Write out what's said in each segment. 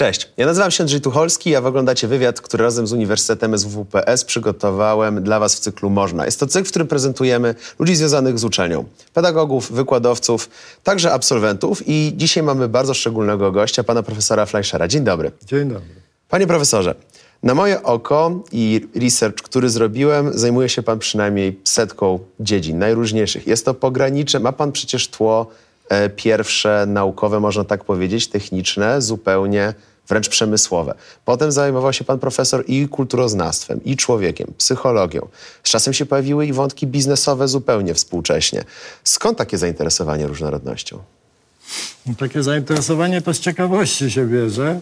Cześć, ja nazywam się Andrzej Tucholski, a wy oglądacie wywiad, który razem z Uniwersytetem SWPS przygotowałem dla was w cyklu Można. Jest to cykl, w którym prezentujemy ludzi związanych z uczelnią. Pedagogów, wykładowców, także absolwentów i dzisiaj mamy bardzo szczególnego gościa, pana profesora Fleischera. Dzień dobry. Dzień dobry. Panie profesorze, na moje oko i research, który zrobiłem, zajmuje się pan przynajmniej setką dziedzin, najróżniejszych. Jest to pogranicze, ma pan przecież tło e, pierwsze naukowe, można tak powiedzieć, techniczne, zupełnie wręcz przemysłowe. Potem zajmował się pan profesor i kulturoznawstwem, i człowiekiem, psychologią. Z czasem się pojawiły i wątki biznesowe zupełnie współcześnie. Skąd takie zainteresowanie różnorodnością? No, takie zainteresowanie to z ciekawości się bierze.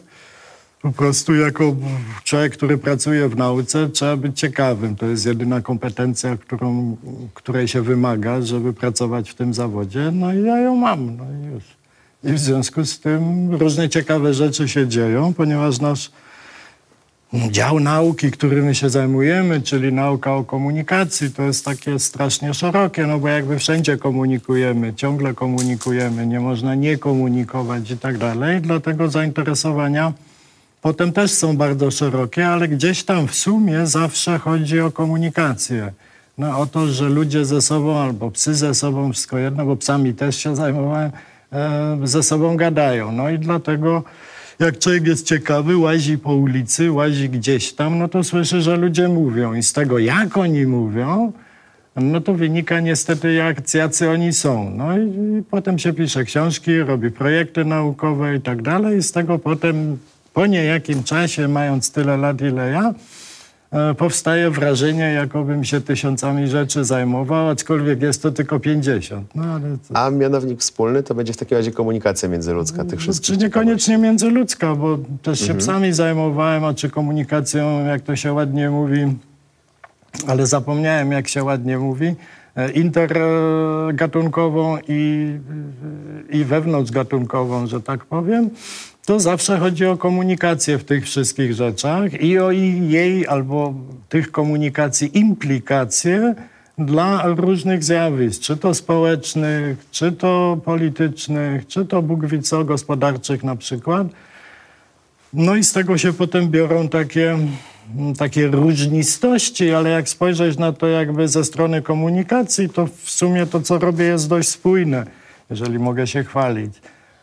Po prostu jako człowiek, który pracuje w nauce, trzeba być ciekawym. To jest jedyna kompetencja, którą, której się wymaga, żeby pracować w tym zawodzie. No i ja ją mam. No i już. I w związku z tym różne ciekawe rzeczy się dzieją, ponieważ nasz dział nauki, którymi się zajmujemy, czyli nauka o komunikacji, to jest takie strasznie szerokie, no bo jakby wszędzie komunikujemy, ciągle komunikujemy, nie można nie komunikować i tak dalej. Dlatego zainteresowania potem też są bardzo szerokie, ale gdzieś tam w sumie zawsze chodzi o komunikację. No o to, że ludzie ze sobą albo psy ze sobą, wszystko jedno, bo psami też się zajmowałem, ze sobą gadają. No i dlatego jak człowiek jest ciekawy, łazi po ulicy, łazi gdzieś tam, no to słyszy, że ludzie mówią. I z tego, jak oni mówią, no to wynika niestety, jak, jacy oni są. No i, i potem się pisze książki, robi projekty naukowe i tak dalej. I z tego potem, po niejakim czasie, mając tyle lat, ile ja, E, powstaje wrażenie, jakobym się tysiącami rzeczy zajmował, aczkolwiek jest to tylko 50. No, to... A mianownik wspólny to będzie w takim razie komunikacja międzyludzka tych wszystkich? Czy niekoniecznie międzyludzka, bo też się mhm. psami zajmowałem, a czy komunikacją, jak to się ładnie mówi, ale zapomniałem, jak się ładnie mówi, e, intergatunkową i, i wewnątrzgatunkową, że tak powiem to zawsze chodzi o komunikację w tych wszystkich rzeczach i o jej albo tych komunikacji implikacje dla różnych zjawisk, czy to społecznych, czy to politycznych, czy to Bóg wie co, gospodarczych na przykład. No i z tego się potem biorą takie, takie różnistości, ale jak spojrzeć na to jakby ze strony komunikacji, to w sumie to, co robię, jest dość spójne, jeżeli mogę się chwalić.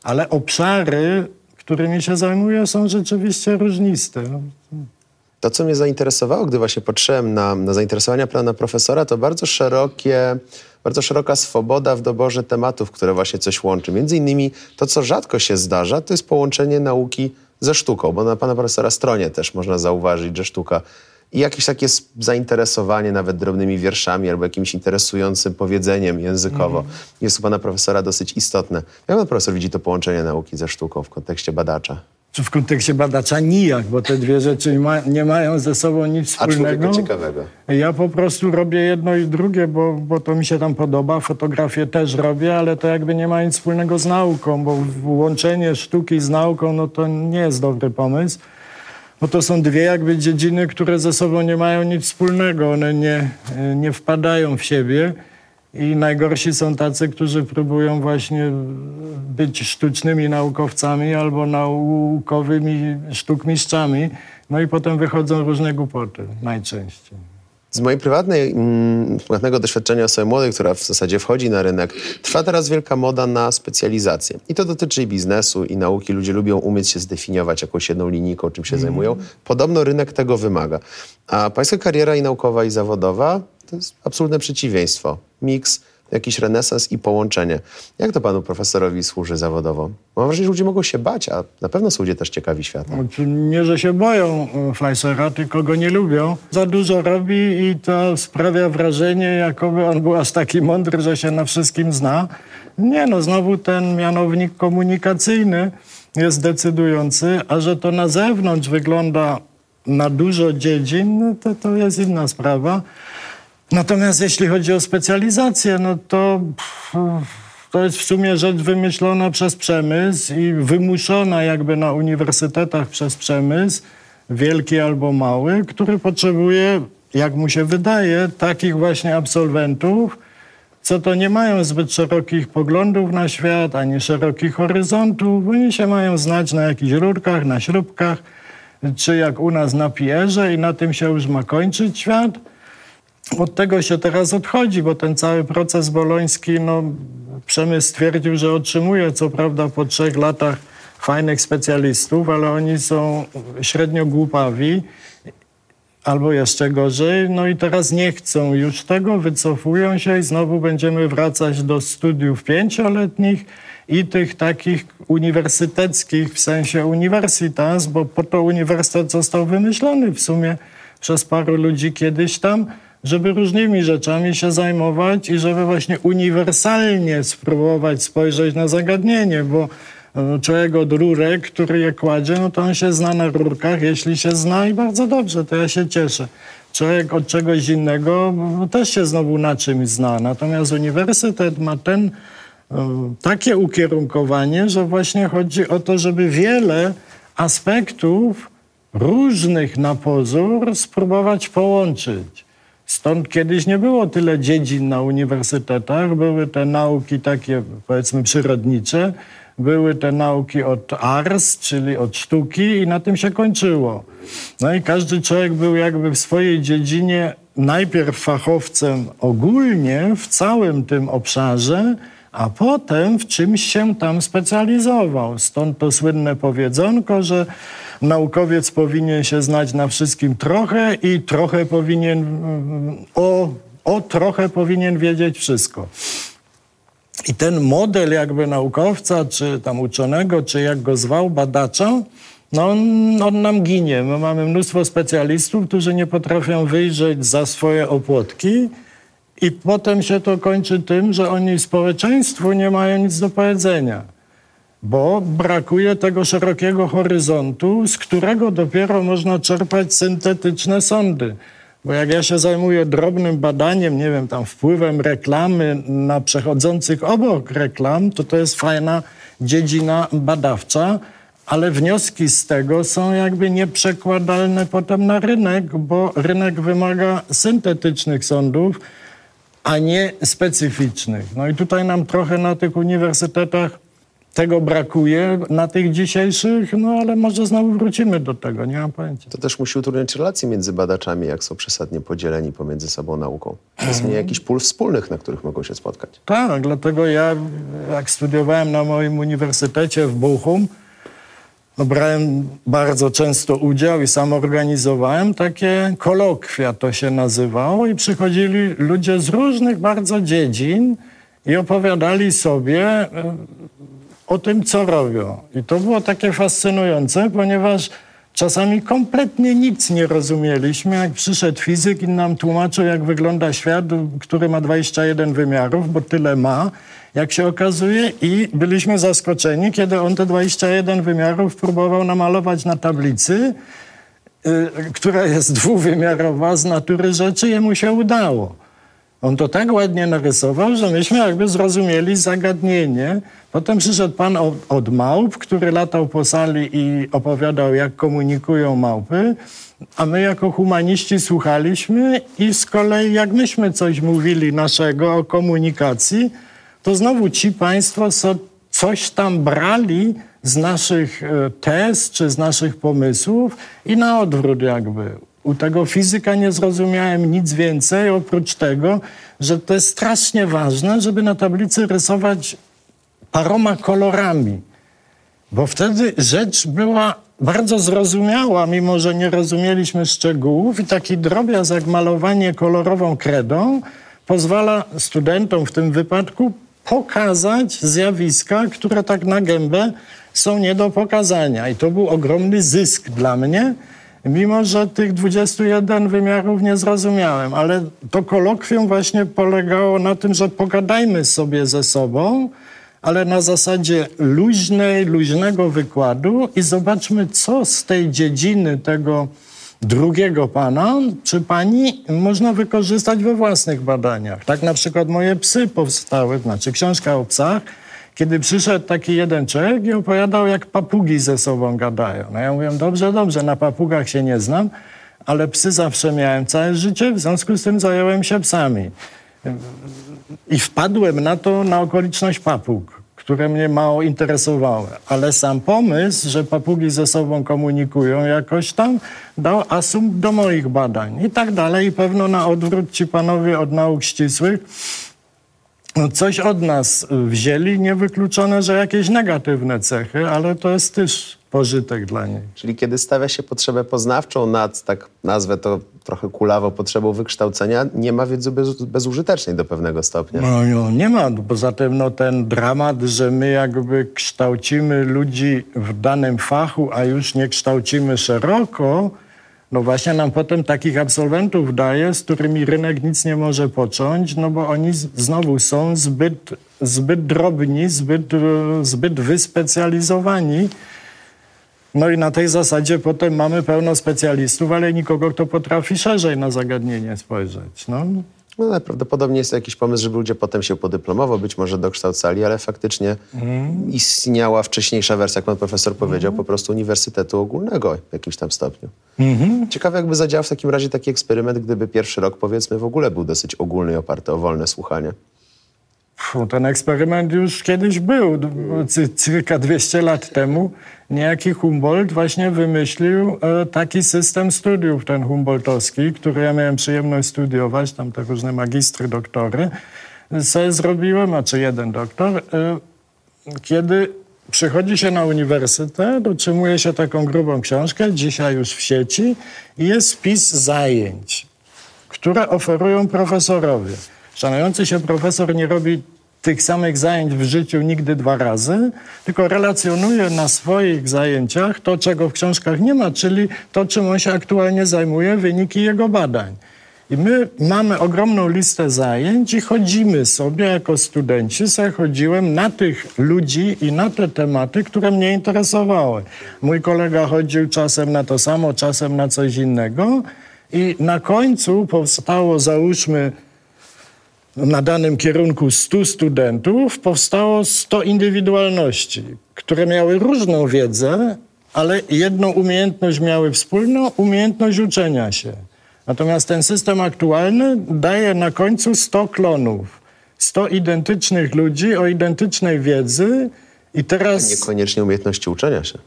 Ale obszary którymi się zajmuję, są rzeczywiście różniste. To, co mnie zainteresowało, gdy właśnie patrzyłem na, na zainteresowania pana profesora, to bardzo szerokie, bardzo szeroka swoboda w doborze tematów, które właśnie coś łączy. Między innymi to, co rzadko się zdarza, to jest połączenie nauki ze sztuką, bo na pana profesora stronie też można zauważyć, że sztuka i jakieś takie zainteresowanie nawet drobnymi wierszami albo jakimś interesującym powiedzeniem językowo mm. jest u pana profesora dosyć istotne. Jak pan profesor widzi to połączenie nauki ze sztuką w kontekście badacza? Czy w kontekście badacza nijak, bo te dwie rzeczy nie, ma, nie mają ze sobą nic wspólnego. A ciekawego. Ja po prostu robię jedno i drugie, bo, bo to mi się tam podoba. Fotografię też robię, ale to jakby nie ma nic wspólnego z nauką, bo łączenie sztuki z nauką, no to nie jest dobry pomysł bo to są dwie jakby dziedziny, które ze sobą nie mają nic wspólnego. One nie, nie wpadają w siebie. I najgorsi są tacy, którzy próbują właśnie być sztucznymi naukowcami albo naukowymi sztukmistrzami. No i potem wychodzą różne głupoty najczęściej. Z mojej prywatnej, mm, prywatnego doświadczenia osoby młodej, która w zasadzie wchodzi na rynek, trwa teraz wielka moda na specjalizację. I to dotyczy i biznesu, i nauki. Ludzie lubią umieć się zdefiniować jakąś jedną linijką, czym się mm. zajmują. Podobno rynek tego wymaga. A pańska kariera i naukowa, i zawodowa to jest absolutne przeciwieństwo. Miks jakiś renesans i połączenie. Jak to panu profesorowi służy zawodowo? Mam wrażenie, że ludzie mogą się bać, a na pewno są ludzie też ciekawi świata. Znaczy, nie, że się boją e, Fleischera, tylko go nie lubią. Za dużo robi i to sprawia wrażenie, jakoby on był aż taki mądry, że się na wszystkim zna. Nie, no znowu ten mianownik komunikacyjny jest decydujący, a że to na zewnątrz wygląda na dużo dziedzin, no to, to jest inna sprawa. Natomiast jeśli chodzi o specjalizację, no to to jest w sumie rzecz wymyślona przez przemysł i wymuszona jakby na uniwersytetach przez przemysł, wielki albo mały, który potrzebuje, jak mu się wydaje, takich właśnie absolwentów, co to nie mają zbyt szerokich poglądów na świat, ani szerokich horyzontów. Oni się mają znać na jakichś rurkach, na śrubkach, czy jak u nas na pierze i na tym się już ma kończyć świat. Od tego się teraz odchodzi, bo ten cały proces boloński, no, Przemysł stwierdził, że otrzymuje co prawda po trzech latach fajnych specjalistów, ale oni są średnio głupawi albo jeszcze gorzej. No i teraz nie chcą już tego, wycofują się i znowu będziemy wracać do studiów pięcioletnich i tych takich uniwersyteckich, w sensie uniwersytas, bo po to uniwersytet został wymyślony w sumie przez paru ludzi kiedyś tam, żeby różnymi rzeczami się zajmować i żeby właśnie uniwersalnie spróbować spojrzeć na zagadnienie, bo e, człowiek od rurek, który je kładzie, no to on się zna na rurkach. Jeśli się zna i bardzo dobrze, to ja się cieszę. Człowiek od czegoś innego no, też się znowu na czymś zna. Natomiast uniwersytet ma ten e, takie ukierunkowanie, że właśnie chodzi o to, żeby wiele aspektów różnych na pozór spróbować połączyć. Stąd kiedyś nie było tyle dziedzin na uniwersytetach. Były te nauki takie, powiedzmy, przyrodnicze, były te nauki od ars, czyli od sztuki, i na tym się kończyło. No i każdy człowiek był jakby w swojej dziedzinie najpierw fachowcem ogólnie w całym tym obszarze, a potem w czymś się tam specjalizował. Stąd to słynne powiedzonko, że naukowiec powinien się znać na wszystkim trochę i trochę powinien, o, o trochę powinien wiedzieć wszystko. I ten model jakby naukowca, czy tam uczonego, czy jak go zwał, badacza, no on, on, nam ginie. My mamy mnóstwo specjalistów, którzy nie potrafią wyjrzeć za swoje opłotki i potem się to kończy tym, że oni społeczeństwu nie mają nic do powiedzenia bo brakuje tego szerokiego horyzontu, z którego dopiero można czerpać syntetyczne sądy. Bo jak ja się zajmuję drobnym badaniem, nie wiem, tam wpływem reklamy na przechodzących obok reklam, to to jest fajna dziedzina badawcza, ale wnioski z tego są jakby nieprzekładalne potem na rynek, bo rynek wymaga syntetycznych sądów, a nie specyficznych. No i tutaj nam trochę na tych uniwersytetach tego brakuje na tych dzisiejszych, no ale może znowu wrócimy do tego, nie mam pojęcia. To też musi utrudniać relacje między badaczami, jak są przesadnie podzieleni pomiędzy sobą nauką. Jest nie jakiś pól wspólnych, na których mogą się spotkać. Tak, dlatego ja jak studiowałem na moim uniwersytecie w Bochum, no brałem bardzo często udział i sam organizowałem takie kolokwia, to się nazywało i przychodzili ludzie z różnych bardzo dziedzin i opowiadali sobie e, o tym, co robią. I to było takie fascynujące, ponieważ czasami kompletnie nic nie rozumieliśmy. Jak przyszedł fizyk i nam tłumaczył, jak wygląda świat, który ma 21 wymiarów, bo tyle ma, jak się okazuje, i byliśmy zaskoczeni, kiedy on te 21 wymiarów próbował namalować na tablicy, yy, która jest dwuwymiarowa z natury rzeczy, jemu się udało. On to tak ładnie narysował, że myśmy jakby zrozumieli zagadnienie. Potem przyszedł pan od, od, małp, który latał po sali i opowiadał, jak komunikują małpy, a my jako humaniści słuchaliśmy i z kolei jak myśmy coś mówili naszego o komunikacji, to znowu ci państwo so, coś tam brali z naszych e, tez czy z naszych pomysłów i na odwrót jakby. U tego fizyka nie zrozumiałem nic więcej, oprócz tego, że to jest strasznie ważne, żeby na tablicy rysować paroma kolorami. Bo wtedy rzecz była bardzo zrozumiała, mimo że nie rozumieliśmy szczegółów, i taki drobiazg jak malowanie kolorową kredą pozwala studentom w tym wypadku pokazać zjawiska, które tak na gębę są nie do pokazania. I to był ogromny zysk dla mnie, mimo że tych 21 wymiarów nie zrozumiałem, ale to kolokwium właśnie polegało na tym, że pogadajmy sobie ze sobą, ale na zasadzie luźnej, luźnego wykładu i zobaczmy, co z tej dziedziny tego drugiego pana czy pani można wykorzystać we własnych badaniach. Tak na przykład moje psy powstały, znaczy książka o psach, kiedy przyszedł taki jeden człowiek i opowiadał, jak papugi ze sobą gadają. No ja mówię, dobrze, dobrze, na papugach się nie znam, ale psy zawsze miałem całe życie, w związku z tym zająłem się psami. I wpadłem na to na okoliczność papug, które mnie mało interesowały. Ale sam pomysł, że papugi ze sobą komunikują jakoś tam, dał asumpt do moich badań. I tak dalej. I pewno na odwrót ci panowie od nauk ścisłych no coś od nas wzięli, niewykluczone, że jakieś negatywne cechy, ale to jest też pożytek dla niej. Czyli kiedy stawia się potrzebę poznawczą nad, tak nazwę to trochę kulawo, potrzebą wykształcenia, nie ma wiedzy bez, bezużytecznej do pewnego stopnia. No, no nie ma. Poza tym no, ten dramat, że my jakby kształcimy ludzi w danym fachu, a już nie kształcimy szeroko, no właśnie nam potem takich absolwentów daje, z którymi rynek nic nie może począć, no bo oni znowu są zbyt, zbyt drobni, zbyt, zbyt wyspecjalizowani. No i na tej zasadzie potem mamy pełno specjalistów, ale nikogo, kto potrafi szerzej na zagadnienie spojrzeć. No. No, najprawdopodobniej jest to jakiś pomysł, żeby ludzie potem się podyplomowo być może dokształcali, ale faktycznie mm. istniała wcześniejsza wersja, jak pan profesor powiedział, mm. po prostu uniwersytetu ogólnego w jakimś tam stopniu. Mm-hmm. Ciekawe, jakby zadziałał w takim razie taki eksperyment, gdyby pierwszy rok, powiedzmy, w ogóle był dosyć ogólny i oparty o wolne słuchanie. Ten eksperyment już kiedyś był, cirka 200 lat temu. Niejaki Humboldt właśnie wymyślił e, taki system studiów, ten humboldtowski, który ja miałem przyjemność studiować, tam te różne magistry, doktory. Co zrobiłem, a czy jeden doktor, e, kiedy przychodzi się na uniwersytet, otrzymuje się taką grubą książkę, dzisiaj już w sieci, i jest spis zajęć, które oferują profesorowie. Szanujący się profesor nie robi tych samych zajęć w życiu nigdy dwa razy, tylko relacjonuje na swoich zajęciach to, czego w książkach nie ma, czyli to, czym on się aktualnie zajmuje, wyniki jego badań. I my mamy ogromną listę zajęć i chodzimy sobie jako studenci, sobie chodziłem na tych ludzi i na te tematy, które mnie interesowały. Mój kolega chodził czasem na to samo, czasem na coś innego i na końcu powstało, załóżmy, na danym kierunku 100 studentów powstało 100 indywidualności, które miały różną wiedzę, ale jedną umiejętność miały wspólną umiejętność uczenia się. Natomiast ten system aktualny daje na końcu 100 klonów, 100 identycznych ludzi o identycznej wiedzy. I teraz. Niekoniecznie umiejętności uczenia się.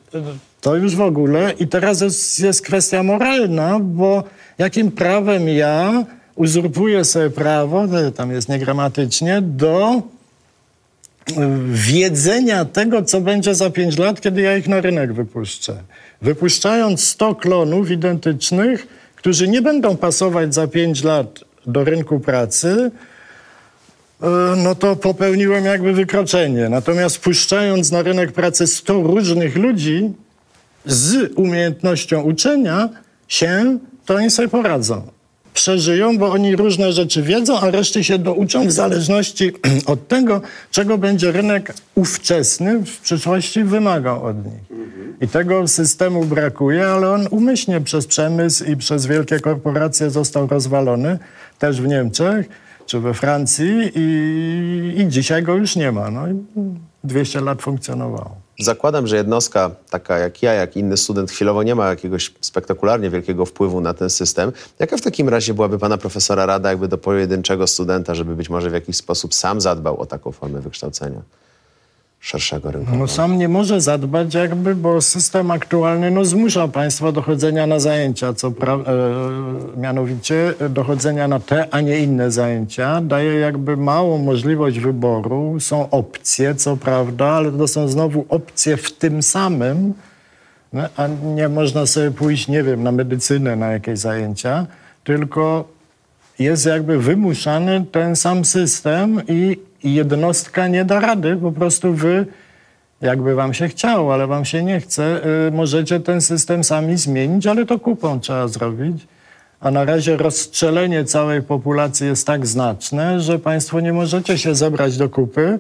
To już w ogóle. I teraz jest, jest kwestia moralna, bo jakim prawem ja uzurpuje sobie prawo, tam jest niegramatycznie, do e, wiedzenia tego, co będzie za pięć lat, kiedy ja ich na rynek wypuszczę. Wypuszczając 100 klonów identycznych, którzy nie będą pasować za pięć lat do rynku pracy, e, no to popełniłem jakby wykroczenie. Natomiast puszczając na rynek pracy 100 różnych ludzi z umiejętnością uczenia się, to oni sobie poradzą przeżyją, bo oni różne rzeczy wiedzą, a reszty się douczą w zależności od tego, czego będzie rynek ówczesny w przyszłości wymagał od nich. I tego systemu brakuje, ale on umyślnie przez przemysł i przez wielkie korporacje został rozwalony, też w Niemczech czy we Francji i, i dzisiaj go już nie ma. No, 200 lat funkcjonowało. Zakładam, że jednostka taka jak ja, jak inny student chwilowo nie ma jakiegoś spektakularnie wielkiego wpływu na ten system. Jaka w takim razie byłaby pana profesora rada jakby do pojedynczego studenta, żeby być może w jakiś sposób sam zadbał o taką formę wykształcenia? Szerszego rynku. No sam nie może zadbać jakby, bo system aktualny no, zmusza państwa do chodzenia na zajęcia, co pra- e, mianowicie dochodzenia na te, a nie inne zajęcia. Daje jakby małą możliwość wyboru. Są opcje, co prawda, ale to są znowu opcje w tym samym, no, a nie można sobie pójść, nie wiem, na medycynę, na jakieś zajęcia, tylko jest jakby wymuszany ten sam system i i jednostka nie da rady, po prostu wy, jakby wam się chciało, ale wam się nie chce, y, możecie ten system sami zmienić, ale to kupą trzeba zrobić. A na razie rozstrzelenie całej populacji jest tak znaczne, że państwo nie możecie się zebrać do kupy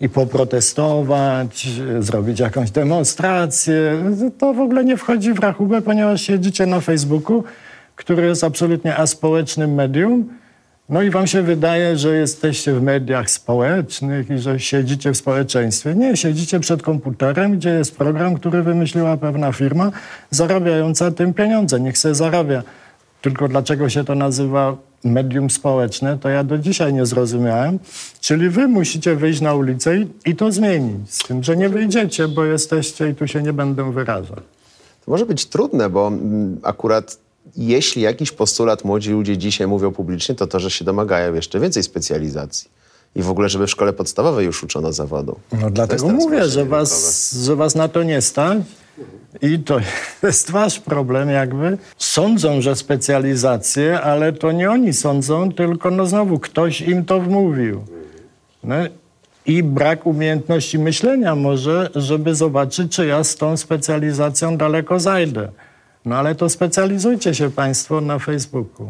i poprotestować, zrobić jakąś demonstrację. To w ogóle nie wchodzi w rachubę, ponieważ siedzicie na Facebooku, który jest absolutnie aspołecznym medium no i wam się wydaje, że jesteście w mediach społecznych i że siedzicie w społeczeństwie. Nie, siedzicie przed komputerem, gdzie jest program, który wymyśliła pewna firma, zarabiająca tym pieniądze. Niech sobie zarabia. Tylko dlaczego się to nazywa medium społeczne, to ja do dzisiaj nie zrozumiałem. Czyli wy musicie wyjść na ulicę i, i to zmienić. Z tym, że nie wyjdziecie, bo jesteście i tu się nie będę wyrażać. To może być trudne, bo mm, akurat jeśli jakiś postulat młodzi ludzie dzisiaj mówią publicznie, to to, że się domagają jeszcze więcej specjalizacji. I w ogóle, żeby w szkole podstawowej już uczono zawodu. No dlatego mówię, że was, że was na to nie stać. I to jest wasz problem jakby. Sądzą, że specjalizacje, ale to nie oni sądzą, tylko no znowu ktoś im to wmówił. No, I brak umiejętności myślenia może, żeby zobaczyć, czy ja z tą specjalizacją daleko zajdę. No ale to specjalizujcie się Państwo na Facebooku.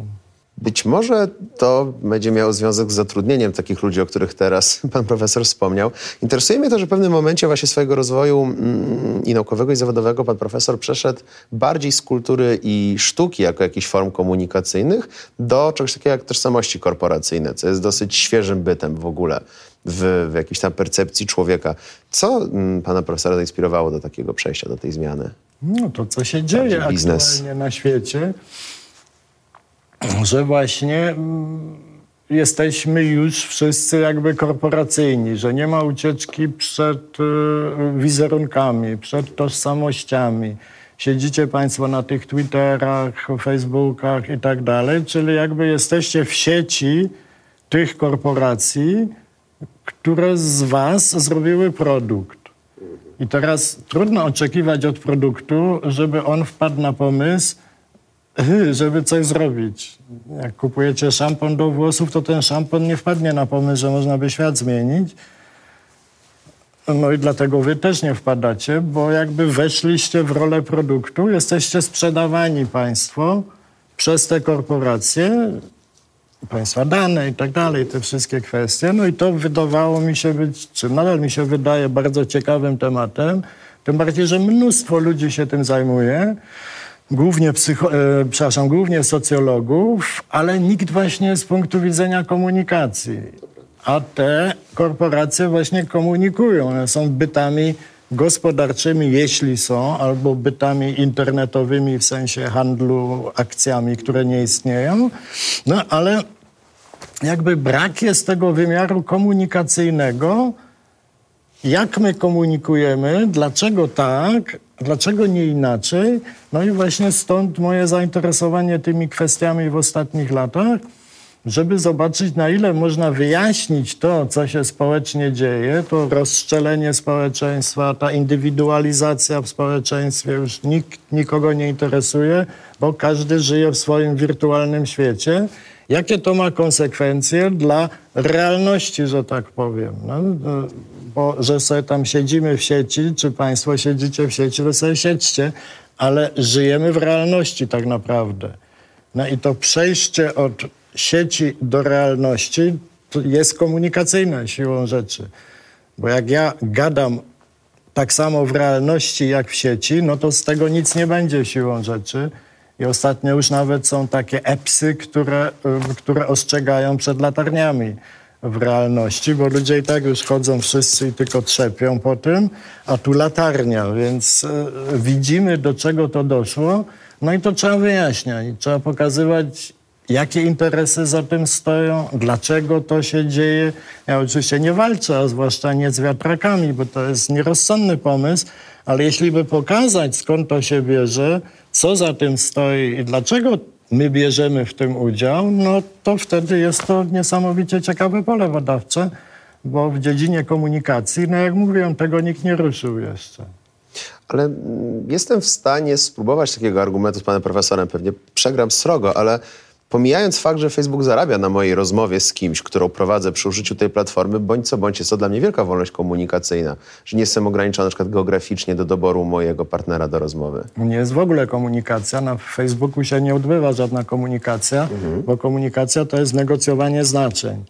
Być może to będzie miało związek z zatrudnieniem takich ludzi, o których teraz pan profesor wspomniał. Interesuje mnie to, że w pewnym momencie właśnie swojego rozwoju mm, i naukowego, i zawodowego pan profesor przeszedł bardziej z kultury i sztuki jako jakichś form komunikacyjnych do czegoś takiego jak tożsamości korporacyjne, co jest dosyć świeżym bytem w ogóle w, w jakiejś tam percepcji człowieka. Co mm, pana profesora zainspirowało do takiego przejścia, do tej zmiany? No to, co się dzieje aktualnie na świecie że właśnie mm, jesteśmy już wszyscy jakby korporacyjni, że nie ma ucieczki przed y, wizerunkami, przed tożsamościami. Siedzicie Państwo na tych Twitterach, Facebookach i tak dalej, czyli jakby jesteście w sieci tych korporacji, które z Was zrobiły produkt. I teraz trudno oczekiwać od produktu, żeby on wpadł na pomysł, żeby coś zrobić. Jak kupujecie szampon do włosów, to ten szampon nie wpadnie na pomysł, że można by świat zmienić. No i dlatego wy też nie wpadacie, bo jakby weszliście w rolę produktu, jesteście sprzedawani państwo przez te korporacje, państwa dane i tak dalej, te wszystkie kwestie. No i to wydawało mi się być, czy nadal mi się wydaje bardzo ciekawym tematem, tym bardziej, że mnóstwo ludzi się tym zajmuje głównie, psycho, e, przepraszam, głównie socjologów, ale nikt właśnie z punktu widzenia komunikacji. A te korporacje właśnie komunikują. One są bytami gospodarczymi, jeśli są, albo bytami internetowymi w sensie handlu akcjami, które nie istnieją. No ale jakby brak jest tego wymiaru komunikacyjnego, jak my komunikujemy, dlaczego tak, dlaczego nie inaczej. No i właśnie stąd moje zainteresowanie tymi kwestiami w ostatnich latach, żeby zobaczyć, na ile można wyjaśnić to, co się społecznie dzieje, to rozszczelenie społeczeństwa, ta indywidualizacja w społeczeństwie już nikt nikogo nie interesuje, bo każdy żyje w swoim wirtualnym świecie jakie to ma konsekwencje dla realności, że tak powiem. No, bo że sobie tam siedzimy w sieci, czy państwo siedzicie w sieci, to sobie siedźcie, ale żyjemy w realności tak naprawdę. No i to przejście od sieci do realności jest komunikacyjne siłą rzeczy. Bo jak ja gadam tak samo w realności jak w sieci, no to z tego nic nie będzie siłą rzeczy. I ostatnio już nawet są takie epsy, które, y, które ostrzegają przed latarniami w realności, bo ludzie i tak już chodzą wszyscy i tylko trzepią po tym, a tu latarnia, więc y, widzimy, do czego to doszło. No i to trzeba wyjaśniać. Trzeba pokazywać, jakie interesy za tym stoją, dlaczego to się dzieje. Ja oczywiście nie walczę, a zwłaszcza nie z wiatrakami, bo to jest nierozsądny pomysł, ale jeśli by pokazać, skąd to się bierze, co za tym stoi i dlaczego my bierzemy w tym udział, no to wtedy jest to niesamowicie ciekawe pole badawcze, bo w dziedzinie komunikacji, no jak mówiłem, tego nikt nie ruszył jeszcze. Ale jestem w stanie spróbować takiego argumentu z panem profesorem. Pewnie przegram srogo, ale Pomijając fakt, że Facebook zarabia na mojej rozmowie z kimś, którą prowadzę przy użyciu tej platformy, bądź co bądź jest to dla mnie wielka wolność komunikacyjna, że nie jestem ograniczony na przykład geograficznie do doboru mojego partnera do rozmowy. Nie jest w ogóle komunikacja. Na Facebooku się nie odbywa żadna komunikacja, mhm. bo komunikacja to jest negocjowanie znaczeń.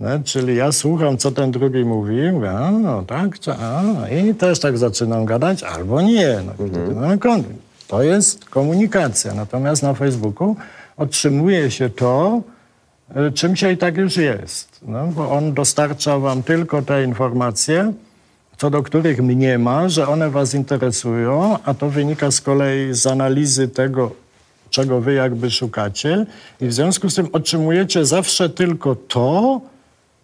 No, czyli ja słucham, co ten drugi mówi, mówię, a, no tak, a, i też tak zaczynam gadać, albo nie. No, mhm. To jest komunikacja. Natomiast na Facebooku otrzymuje się to, e, czym się i tak już jest. No, bo on dostarcza wam tylko te informacje, co do których mniema, że one was interesują, a to wynika z kolei z analizy tego, czego wy jakby szukacie i w związku z tym otrzymujecie zawsze tylko to,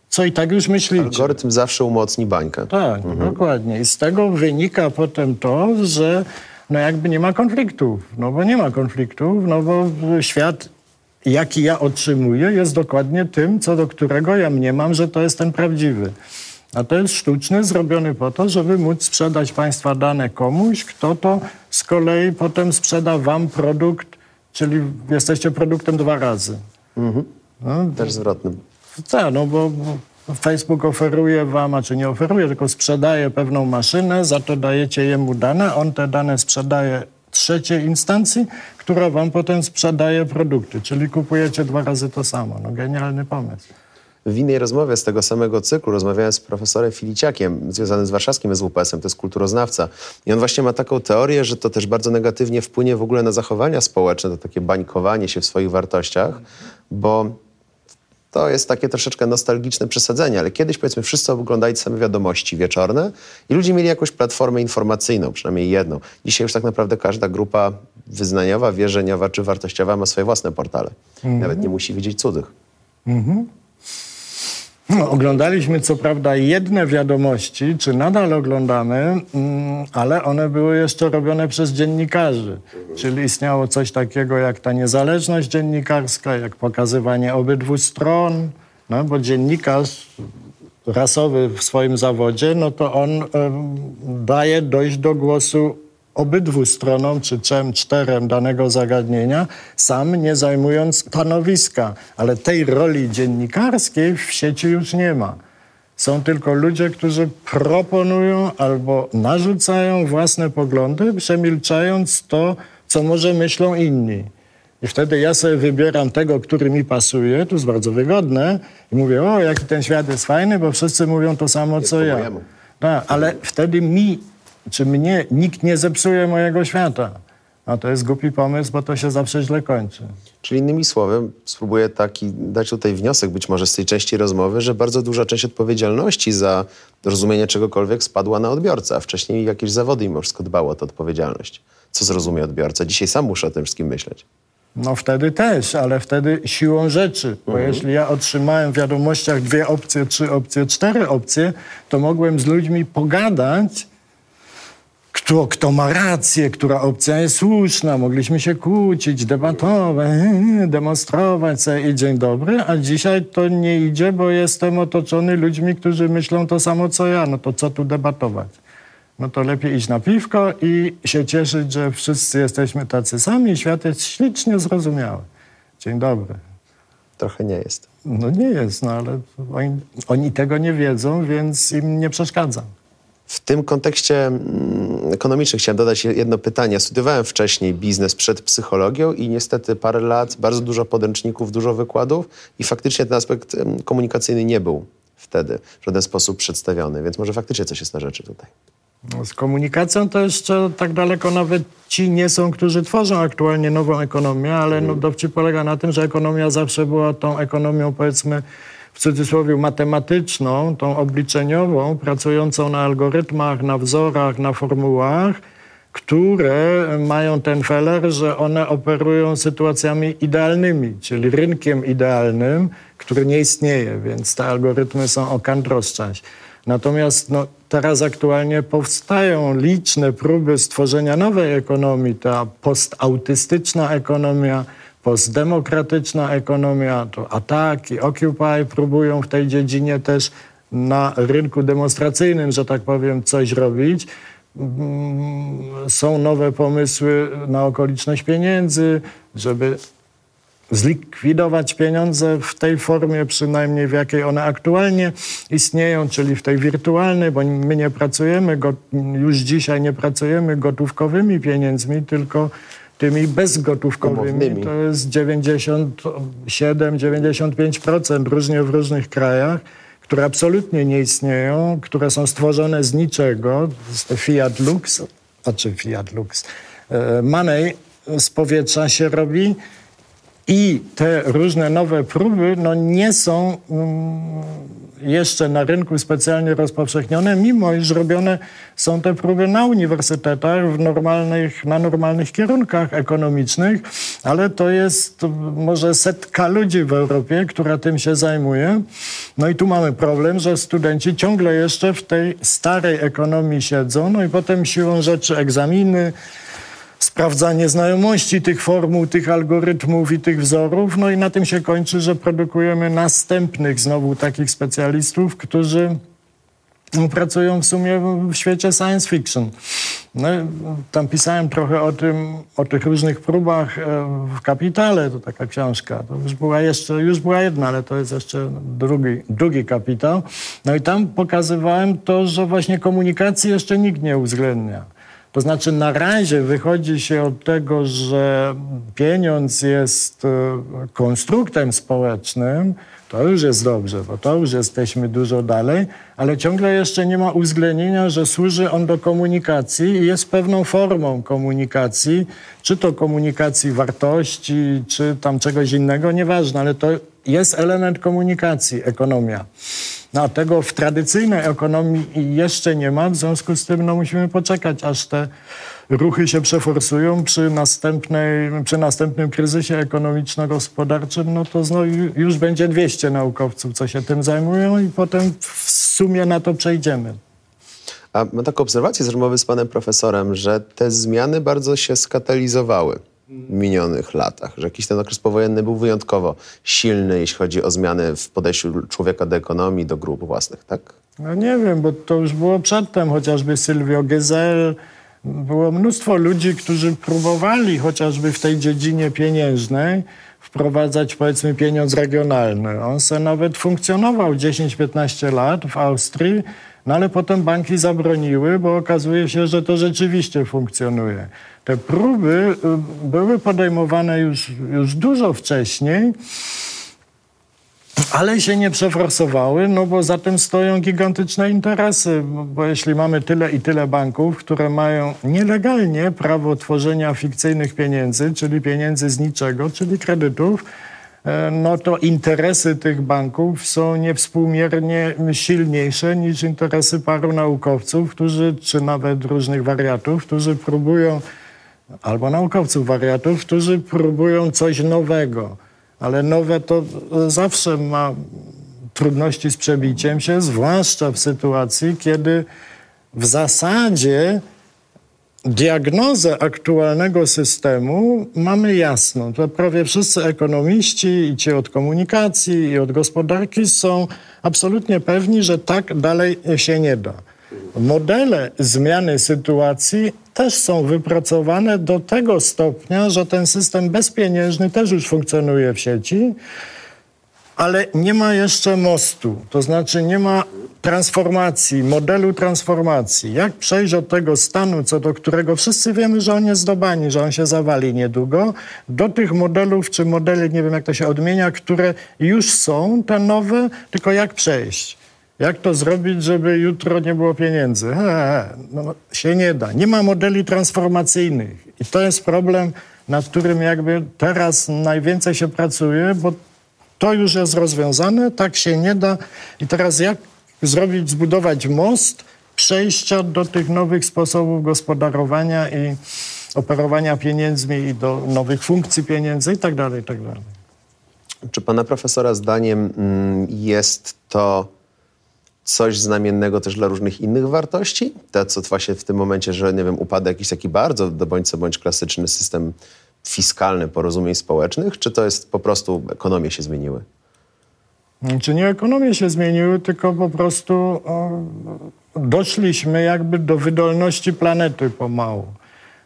co i tak już myślicie. Algorytm zawsze umocni bańkę. Tak, dokładnie. I z tego wynika potem to, że no jakby nie ma konfliktów. No bo nie ma konfliktów, no bo świat, jaki ja otrzymuję, jest dokładnie tym, co do którego ja mniemam, że to jest ten prawdziwy. A to jest sztuczny, zrobiony po to, żeby móc sprzedać Państwa dane komuś, kto to z kolei potem sprzeda Wam produkt, czyli jesteście produktem dwa razy. Mhm. No, Też zwrotnym. Tak, no bo Facebook oferuje wam, a czy nie oferuje, tylko sprzedaje pewną maszynę, za to dajecie jemu dane, on te dane sprzedaje trzeciej instancji, która wam potem sprzedaje produkty, czyli kupujecie dwa razy to samo. No genialny pomysł. W innej rozmowie z tego samego cyklu rozmawiałem z profesorem Filiciakiem, związanym z warszawskim SWPS-em, to jest kulturoznawca. I on właśnie ma taką teorię, że to też bardzo negatywnie wpłynie w ogóle na zachowania społeczne, to takie bańkowanie się w swoich wartościach, bo to jest takie troszeczkę nostalgiczne przesadzenie, ale kiedyś powiedzmy wszyscy oglądali same wiadomości wieczorne i ludzie mieli jakąś platformę informacyjną, przynajmniej jedną. Dzisiaj już tak naprawdę każda grupa wyznaniowa, wierzeniowa czy wartościowa ma swoje własne portale. Mhm. Nawet nie musi widzieć cudzych. Mhm. Oglądaliśmy co prawda jedne wiadomości, czy nadal oglądamy, mm, ale one były jeszcze robione przez dziennikarzy. Czyli istniało coś takiego jak ta niezależność dziennikarska, jak pokazywanie obydwu stron, no, bo dziennikarz rasowy w swoim zawodzie, no to on daje dojść do głosu obydwu stronom, czy trzem, czterem danego zagadnienia, sam nie zajmując stanowiska. Ale tej roli dziennikarskiej w sieci już nie ma. Są tylko ludzie, którzy proponują albo narzucają własne poglądy, przemilczając to, co może myślą inni. I wtedy ja sobie wybieram tego, który mi pasuje, to jest bardzo wygodne, i mówię, o, jaki ten świat jest fajny, bo wszyscy mówią to samo, jest co ja. Tak, ale wtedy mi czy mnie nikt nie zepsuje mojego świata. A to jest głupi pomysł, bo to się zawsze źle kończy. Czyli innymi słowy, spróbuję taki dać tutaj wniosek być może z tej części rozmowy, że bardzo duża część odpowiedzialności za rozumienie czegokolwiek spadła na odbiorcę, a wcześniej jakieś zawody mimo wszystko dbało o tę odpowiedzialność. Co zrozumie odbiorca? Dzisiaj sam muszę o tym wszystkim myśleć. No wtedy też, ale wtedy siłą rzeczy. Bo mhm. jeśli ja otrzymałem w wiadomościach dwie opcje, trzy opcje, cztery opcje, to mogłem z ludźmi pogadać kto, kto ma rację, która opcja jest słuszna. Mogliśmy się kłócić, debatować, demonstrować sobie i dzień dobry, a dzisiaj to nie idzie, bo jestem otoczony ludźmi, którzy myślą to samo co ja. No to co tu debatować? No to lepiej iść na piwko i się cieszyć, że wszyscy jesteśmy tacy sami i świat jest ślicznie zrozumiały. Dzień dobry. Trochę nie jest. No nie jest, no ale oni, oni tego nie wiedzą, więc im nie przeszkadzam. W tym kontekście mm, ekonomicznym chciałem dodać jedno pytanie. Studiowałem wcześniej biznes przed psychologią i niestety parę lat, bardzo dużo podręczników, dużo wykładów i faktycznie ten aspekt komunikacyjny nie był wtedy w żaden sposób przedstawiony, więc może faktycznie coś jest na rzeczy tutaj. No, z komunikacją to jeszcze tak daleko nawet ci nie są, którzy tworzą aktualnie nową ekonomię, ale no, dowcip polega na tym, że ekonomia zawsze była tą ekonomią powiedzmy w cudzysłowie matematyczną, tą obliczeniową, pracującą na algorytmach, na wzorach, na formułach, które mają ten feller, że one operują sytuacjami idealnymi, czyli rynkiem idealnym, który nie istnieje, więc te algorytmy są o kant rozczęść. Natomiast no, teraz aktualnie powstają liczne próby stworzenia nowej ekonomii, ta postautystyczna ekonomia, postdemokratyczna ekonomia, to ataki, Occupy próbują w tej dziedzinie też na rynku demonstracyjnym, że tak powiem, coś robić. Mm, są nowe pomysły na okoliczność pieniędzy, żeby zlikwidować pieniądze w tej formie, przynajmniej w jakiej one aktualnie istnieją, czyli w tej wirtualnej, bo my nie pracujemy, już dzisiaj nie pracujemy gotówkowymi pieniędzmi, tylko tymi bezgotówkowymi. To jest 97-95% różnie w różnych krajach, które absolutnie nie istnieją, które są stworzone z niczego. To Fiat Lux, a czy Fiat Lux? E, money z powietrza się robi I te różne nowe próby no, nie są mm, jeszcze na rynku specjalnie rozpowszechnione, mimo iż robione są te próby na uniwersytetach, w normalnych, na normalnych kierunkach ekonomicznych, ale to jest może setka ludzi w Europie, która tym się zajmuje. No i tu mamy problem, że studenci ciągle jeszcze w tej starej ekonomii siedzą, no i potem siłą rzeczy egzaminy, sprawdzanie znajomości tych formuł, tych algorytmów i tych wzorów. No i na tym się kończy, że produkujemy następnych znowu takich specjalistów, którzy pracują w sumie w świecie science fiction. No, tam pisałem trochę o tym, o tych różnych próbach e, w Kapitale, to taka książka. To już była jeszcze, już była jedna, ale to jest jeszcze drugi, drugi kapitał. No i tam pokazywałem to, że właśnie komunikacji jeszcze nikt nie uwzględnia. To znaczy na razie wychodzi się od tego, że pieniądz jest e, konstruktem społecznym, to już jest dobrze, bo to już jesteśmy dużo dalej, ale ciągle jeszcze nie ma uwzględnienia, że służy on do komunikacji i jest pewną formą komunikacji, czy to komunikacji wartości, czy tam czegoś innego, nieważne, ale to jest element komunikacji, ekonomia. No, a tego w tradycyjnej ekonomii jeszcze nie ma, w związku z tym no, musimy poczekać, aż te ruchy się przeforsują przy, następnej, przy następnym kryzysie ekonomiczno-gospodarczym, no to już będzie 200 naukowców, co się tym zajmują i potem w sumie na to przejdziemy. A mam taką obserwację z rozmowy z panem profesorem, że te zmiany bardzo się skatalizowały minionych latach, że jakiś ten okres powojenny był wyjątkowo silny, jeśli chodzi o zmiany w podejściu człowieka do ekonomii, do grup własnych, tak? No nie wiem, bo to już było przedtem, chociażby Sylwio Gezel, było mnóstwo ludzi, którzy próbowali chociażby w tej dziedzinie pieniężnej wprowadzać powiedzmy pieniądz regionalny. On se nawet funkcjonował 10-15 lat w Austrii, no ale potem banki zabroniły, bo okazuje się, że to rzeczywiście funkcjonuje. Te próby y, były podejmowane już, już dużo wcześniej, ale się nie przeforsowały, no bo za tym stoją gigantyczne interesy, bo jeśli mamy tyle i tyle banków, które mają nielegalnie prawo tworzenia fikcyjnych pieniędzy, czyli pieniędzy z niczego, czyli kredytów, no to interesy tych banków są niewspółmiernie silniejsze niż interesy paru naukowców, którzy, czy nawet różnych wariatów, którzy próbują albo naukowców wariatów, którzy próbują coś nowego. Ale nowe to zawsze ma trudności z przebiciem się, zwłaszcza w sytuacji, kiedy w zasadzie diagnozę aktualnego systemu mamy jasną. To prawie wszyscy ekonomiści, i ci od komunikacji, i od gospodarki są absolutnie pewni, że tak dalej się nie da. Modele zmiany sytuacji też są wypracowane do tego stopnia, że ten system bezpieniężny też już funkcjonuje w sieci, ale nie ma jeszcze mostu, to znaczy nie ma transformacji, modelu transformacji. Jak przejść od tego stanu, co do którego wszyscy wiemy, że on jest zdobani, że on się zawali niedługo, do tych modelów, czy modeli, nie wiem jak to się odmienia, które już są, te nowe, tylko jak przejść. Jak to zrobić, żeby jutro nie było pieniędzy? He, no, się nie da. Nie ma modeli transformacyjnych. I to jest problem, nad którym jakby teraz najwięcej się pracuje, bo to już jest rozwiązane, tak się nie da. I teraz jak zrobić, zbudować most przejścia do tych nowych sposobów gospodarowania i operowania pieniędzmi i do nowych funkcji pieniędzy i tak dalej, i tak. Czy pana profesora zdaniem mm, jest to coś znamiennego też dla różnych innych wartości? To, co właśnie w tym momencie, że nie wiem, upada jakiś taki bardzo do bądź co bądź klasyczny system fiskalny porozumień społecznych, czy to jest po prostu ekonomie się zmieniły? Czy nie ekonomie się zmieniły, tylko po prostu o, doszliśmy jakby do wydolności planety pomału.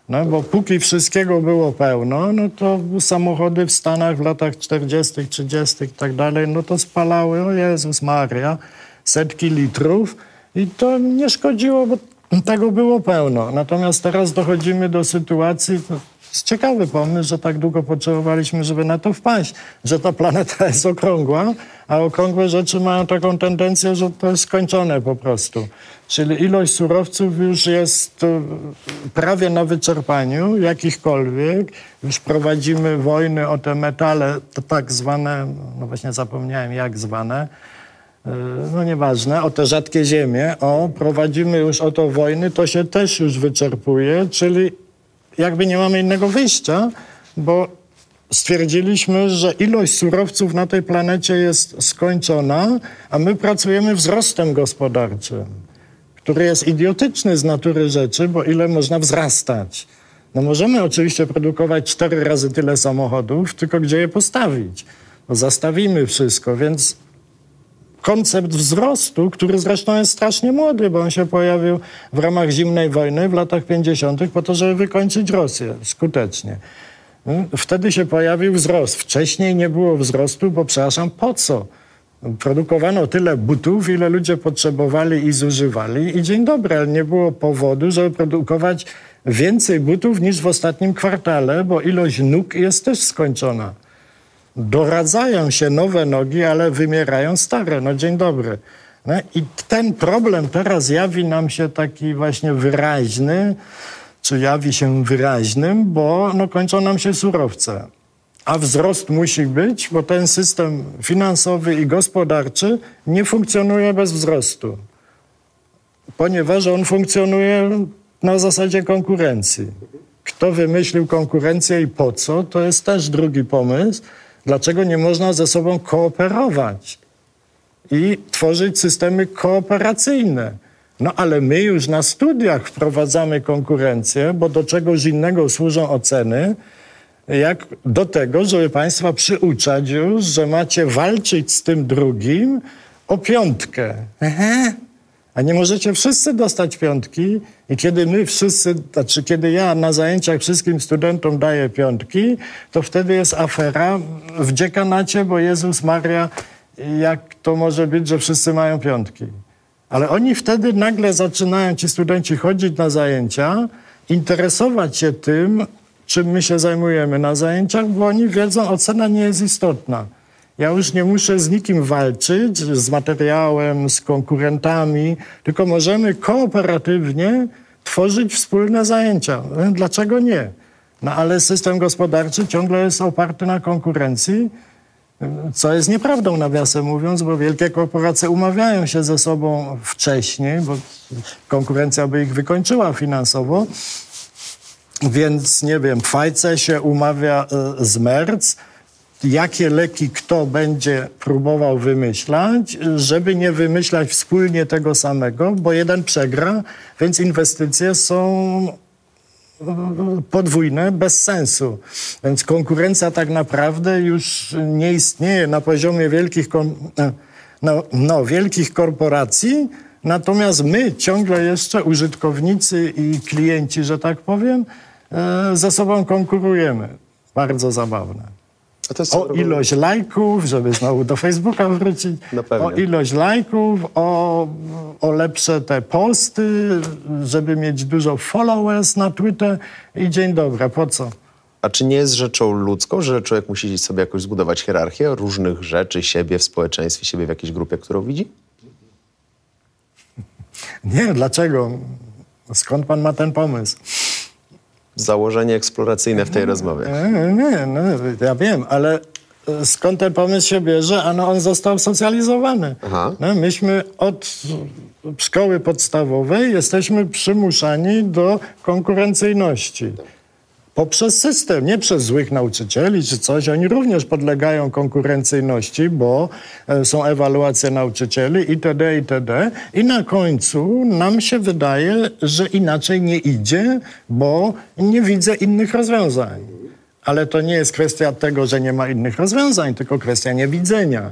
No, bo póki wszystkiego było pełno, no to samochody w Stanach w latach 40., 30. i tak dalej, no to spalały, o Jezus Maria, setki litrów i to nie szkodziło, bo tego było pełno. Natomiast teraz dochodzimy do sytuacji, jest ciekawy pomysł, że tak długo potrzebowaliśmy, żeby na to wpaść, że ta planeta jest okrągła, a okrągłe rzeczy mają taką tendencję, że to jest skończone po prostu. Czyli ilość surowców już jest e, prawie na wyczerpaniu, jakichkolwiek. Już prowadzimy wojny o te metale, to tak zwane, no właśnie zapomniałem jak zwane, e, no nieważne, o te rzadkie ziemie, o, prowadzimy już o to wojny, to się też już wyczerpuje, czyli jakby nie mamy innego wyjścia, bo stwierdziliśmy, że ilość surowców na tej planecie jest skończona, a my pracujemy wzrostem gospodarczym, który jest idiotyczny z natury rzeczy, bo ile można wzrastać? No możemy oczywiście produkować cztery razy tyle samochodów, tylko gdzie je postawić? No zastawimy wszystko, więc koncept wzrostu, który zresztą jest strasznie młody, bo on się pojawił w ramach zimnej wojny w latach 50. po to, żeby wykończyć Rosję skutecznie. Wtedy się pojawił wzrost. Wcześniej nie było wzrostu, bo przepraszam, po co? Produkowano tyle butów, ile ludzie potrzebowali i zużywali i dzień dobry, ale nie było powodu, żeby produkować więcej butów niż w ostatnim kwartale, bo ilość nóg jest też skończona doradzają się nowe nogi, ale wymierają stare. No dzień dobry. No I ten problem teraz jawi nam się taki właśnie wyraźny, czy jawi się wyraźnym, bo no, kończą nam się surowce. A wzrost musi być, bo ten system finansowy i gospodarczy nie funkcjonuje bez wzrostu. Ponieważ on funkcjonuje na zasadzie konkurencji. Kto wymyślił konkurencję i po co, to jest też drugi pomysł. Dlaczego nie można ze sobą kooperować i tworzyć systemy kooperacyjne? No ale my już na studiach wprowadzamy konkurencję, bo do czegoś innego służą oceny, jak do tego, żeby Państwa przyuczać już, że macie walczyć z tym drugim o piątkę. Aha. A nie możecie wszyscy dostać piątki i kiedy my wszyscy, znaczy kiedy ja na zajęciach wszystkim studentom daję piątki, to wtedy jest afera w dziekanacie, bo Jezus Maria, jak to może być, że wszyscy mają piątki? Ale oni wtedy nagle zaczynają, ci studenci, chodzić na zajęcia, interesować się tym, czym my się zajmujemy na zajęciach, bo oni wiedzą, ocena nie jest istotna. Ja już nie muszę z nikim walczyć, z materiałem, z konkurentami, tylko możemy kooperatywnie tworzyć wspólne zajęcia. Dlaczego nie? No ale system gospodarczy ciągle jest oparty na konkurencji, co jest nieprawdą, nawiasem mówiąc, bo wielkie korporacje umawiają się ze sobą wcześniej, bo konkurencja by ich wykończyła finansowo. Więc nie wiem, Pfizer się umawia e, z Merz, jakie leki kto będzie próbował wymyślać, żeby nie wymyślać wspólnie tego samego, bo jeden przegra, więc inwestycje są podwójne, bez sensu. Więc konkurencja tak naprawdę już nie istnieje na poziomie wielkich, no, no, wielkich korporacji, natomiast my ciągle jeszcze, użytkownicy i klienci, że tak powiem, e, ze sobą konkurujemy. Bardzo zabawne o ilość lajków, żeby znowu do Facebooka wrócić, o ilość lajków, o, o lepsze te posty, żeby mieć dużo followers na Twitter i dzień dobry, po co? A czy nie jest rzeczą ludzką, że człowiek musi sobie jakoś zbudować hierarchię różnych rzeczy, siebie w społeczeństwie, siebie w jakiejś grupie, którą widzi? Nie, dlaczego? Skąd pan ma ten pomysł? Założenie eksploracyjne w tej rozmowie. Nie, nie, no, ja wiem, ale e, skąd ten pomysł się bierze? Ano on został socjalizowany. No, myśmy od szkoły podstawowej jesteśmy przymuszani do konkurencyjności poprzez system, nie przez złych nauczycieli czy coś. Oni również podlegają konkurencyjności, bo e, są ewaluacje nauczycieli itd., itd. I na końcu nam się wydaje, że inaczej nie idzie, bo nie widzę innych rozwiązań. Ale to nie jest kwestia tego, że nie ma innych rozwiązań, tylko kwestia niewidzenia.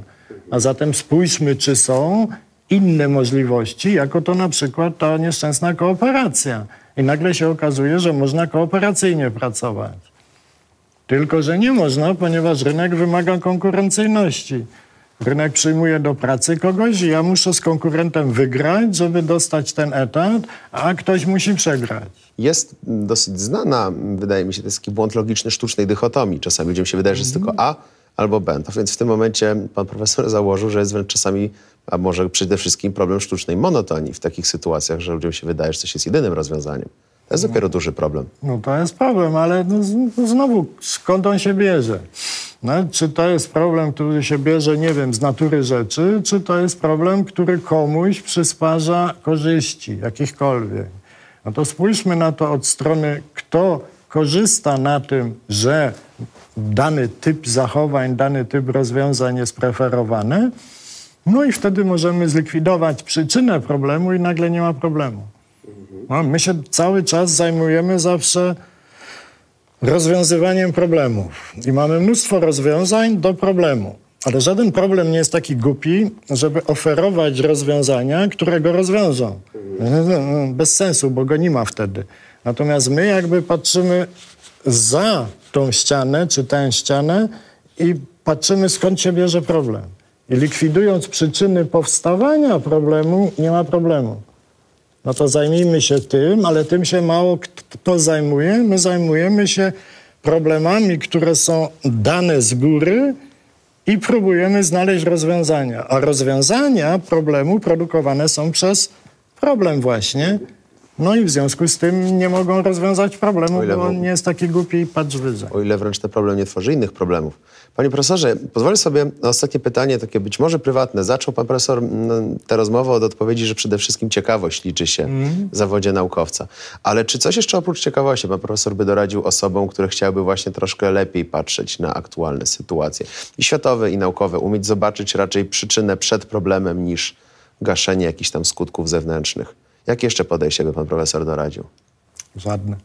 A zatem spójrzmy, czy są inne możliwości, jako to na przykład ta nieszczęsna kooperacja. I nagle się okazuje, że można kooperacyjnie pracować. Tylko, że nie można, ponieważ rynek wymaga konkurencyjności. Rynek przyjmuje do pracy kogoś i ja muszę z konkurentem wygrać, żeby dostać ten etat, a ktoś musi przegrać. Jest dosyć znana, wydaje mi się, to jest taki błąd logiczny sztucznej dychotomii. Czasami ludziom się wydaje, że jest tylko A albo B. To więc w tym momencie pan profesor założył, że jest wręcz czasami, a może przede wszystkim problem sztucznej monotonii w takich sytuacjach, że ludziom się wydaje, że coś jest jedynym rozwiązaniem. To jest dopiero duży problem. No to jest problem, ale no, no znowu skąd on się bierze? No, czy to jest problem, który się bierze, nie wiem, z natury rzeczy, czy to jest problem, który komuś przysparza korzyści, jakichkolwiek? No to spójrzmy na to od strony, kto korzysta na tym, że dany typ zachowań, dany typ rozwiązań jest preferowany, no i wtedy możemy zlikwidować przyczynę problemu i nagle nie ma problemu. No, my się cały czas zajmujemy zawsze rozwiązywaniem problemów. I mamy mnóstwo rozwiązań do problemu. Ale żaden problem nie jest taki głupi, żeby oferować rozwiązania, które go rozwiążą. Bez sensu, bo go nie ma wtedy. Natomiast my jakby patrzymy za tą ścianę, czy tę ścianę i patrzymy skąd się bierze problem. I likwidując przyczyny powstawania problemu, nie ma problemu. No to zajmijmy się tym, ale tym się mało kto zajmuje. My zajmujemy się problemami, które są dane z góry i próbujemy znaleźć rozwiązania. A rozwiązania problemu produkowane są przez problem właśnie. No i w związku z tym nie mogą rozwiązać problemu, bo on nie jest taki głupi i patrz wyżej. O ile wręcz ten problem nie tworzy innych problemów. Panie profesorze, pozwolę sobie na ostatnie pytanie, takie być może prywatne. Zaczął pan profesor mm, tę rozmowę od odpowiedzi, że przede wszystkim ciekawość liczy się w zawodzie naukowca. Ale czy coś jeszcze oprócz ciekawości pan profesor by doradził osobom, które chciałyby właśnie troszkę lepiej patrzeć na aktualne sytuacje i światowe, i naukowe, umieć zobaczyć raczej przyczynę przed problemem niż gaszenie jakichś tam skutków zewnętrznych? Jakie jeszcze podejście by pan profesor doradził? Żadne.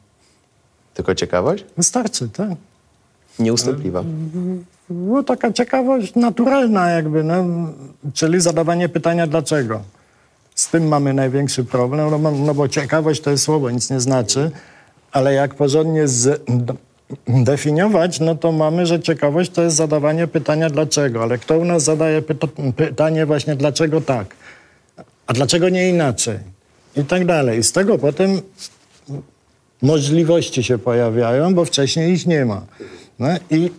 Tylko ciekawość? Wystarczy, tak? Nieustępliwa. No taka ciekawość naturalna jakby, no, czyli zadawanie pytania dlaczego. Z tym mamy największy problem, no, bo- no bo ciekawość to jest słowo, nic nie znaczy, ale jak porządnie z, d- definiować, no to mamy, że ciekawość to jest zadawanie pytania dlaczego, ale kto u nas zadaje pyta- pytanie właśnie dlaczego tak, a dlaczego nie inaczej i tak dalej. Z tego potem możliwości się pojawiają, bo wcześniej ich nie ma. No i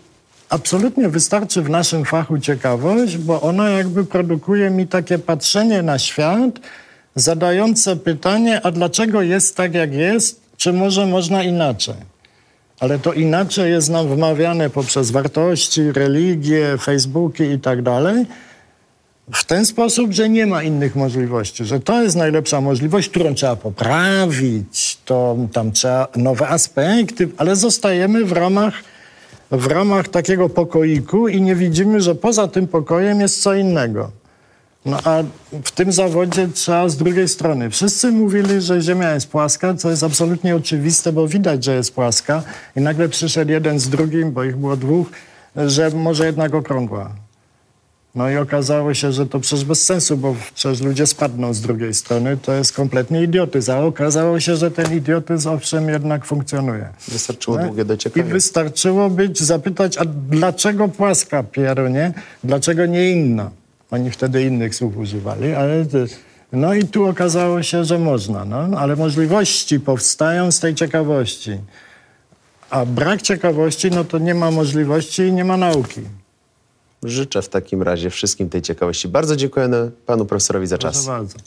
absolutnie wystarczy w naszym fachu ciekawość, bo ona jakby produkuje mi takie patrzenie na świat, zadające pytanie, a dlaczego jest tak, jak jest, czy może można inaczej? Ale to inaczej jest nam wmawiane poprzez wartości, religie, Facebooki i tak dalej, w ten sposób, że nie ma innych możliwości, że to jest najlepsza możliwość, którą trzeba poprawić, to tam trzeba nowe aspekty, ale zostajemy w ramach, w ramach takiego pokoiku i nie widzimy, że poza tym pokojem jest co innego. No a w tym zawodzie trzeba z drugiej strony. Wszyscy mówili, że Ziemia jest płaska, co jest absolutnie oczywiste, bo widać, że jest płaska. I nagle przyszedł jeden z drugim, bo ich było dwóch, że może jednak okrągła. No i okazało się, że to przecież bez sensu, bo przecież ludzie spadną z drugiej strony. To jest kompletny idiotyzm. A okazało się, że ten idiotyzm owszem jednak funkcjonuje. Wystarczyło Tak? długie I dociekanie. wystarczyło być, zapytać, a dlaczego płaska, Pierunie? Dlaczego nie inna? Oni wtedy innych słów używali, ale... No i tu okazało się, że można, no, ale możliwości powstają z tej ciekawości. A brak ciekawości, no to nie ma możliwości i nie ma nauki. Życzę w takim razie wszystkim tej ciekawości. Bardzo dziękujemy panu profesorowi za Proszę czas. bardzo.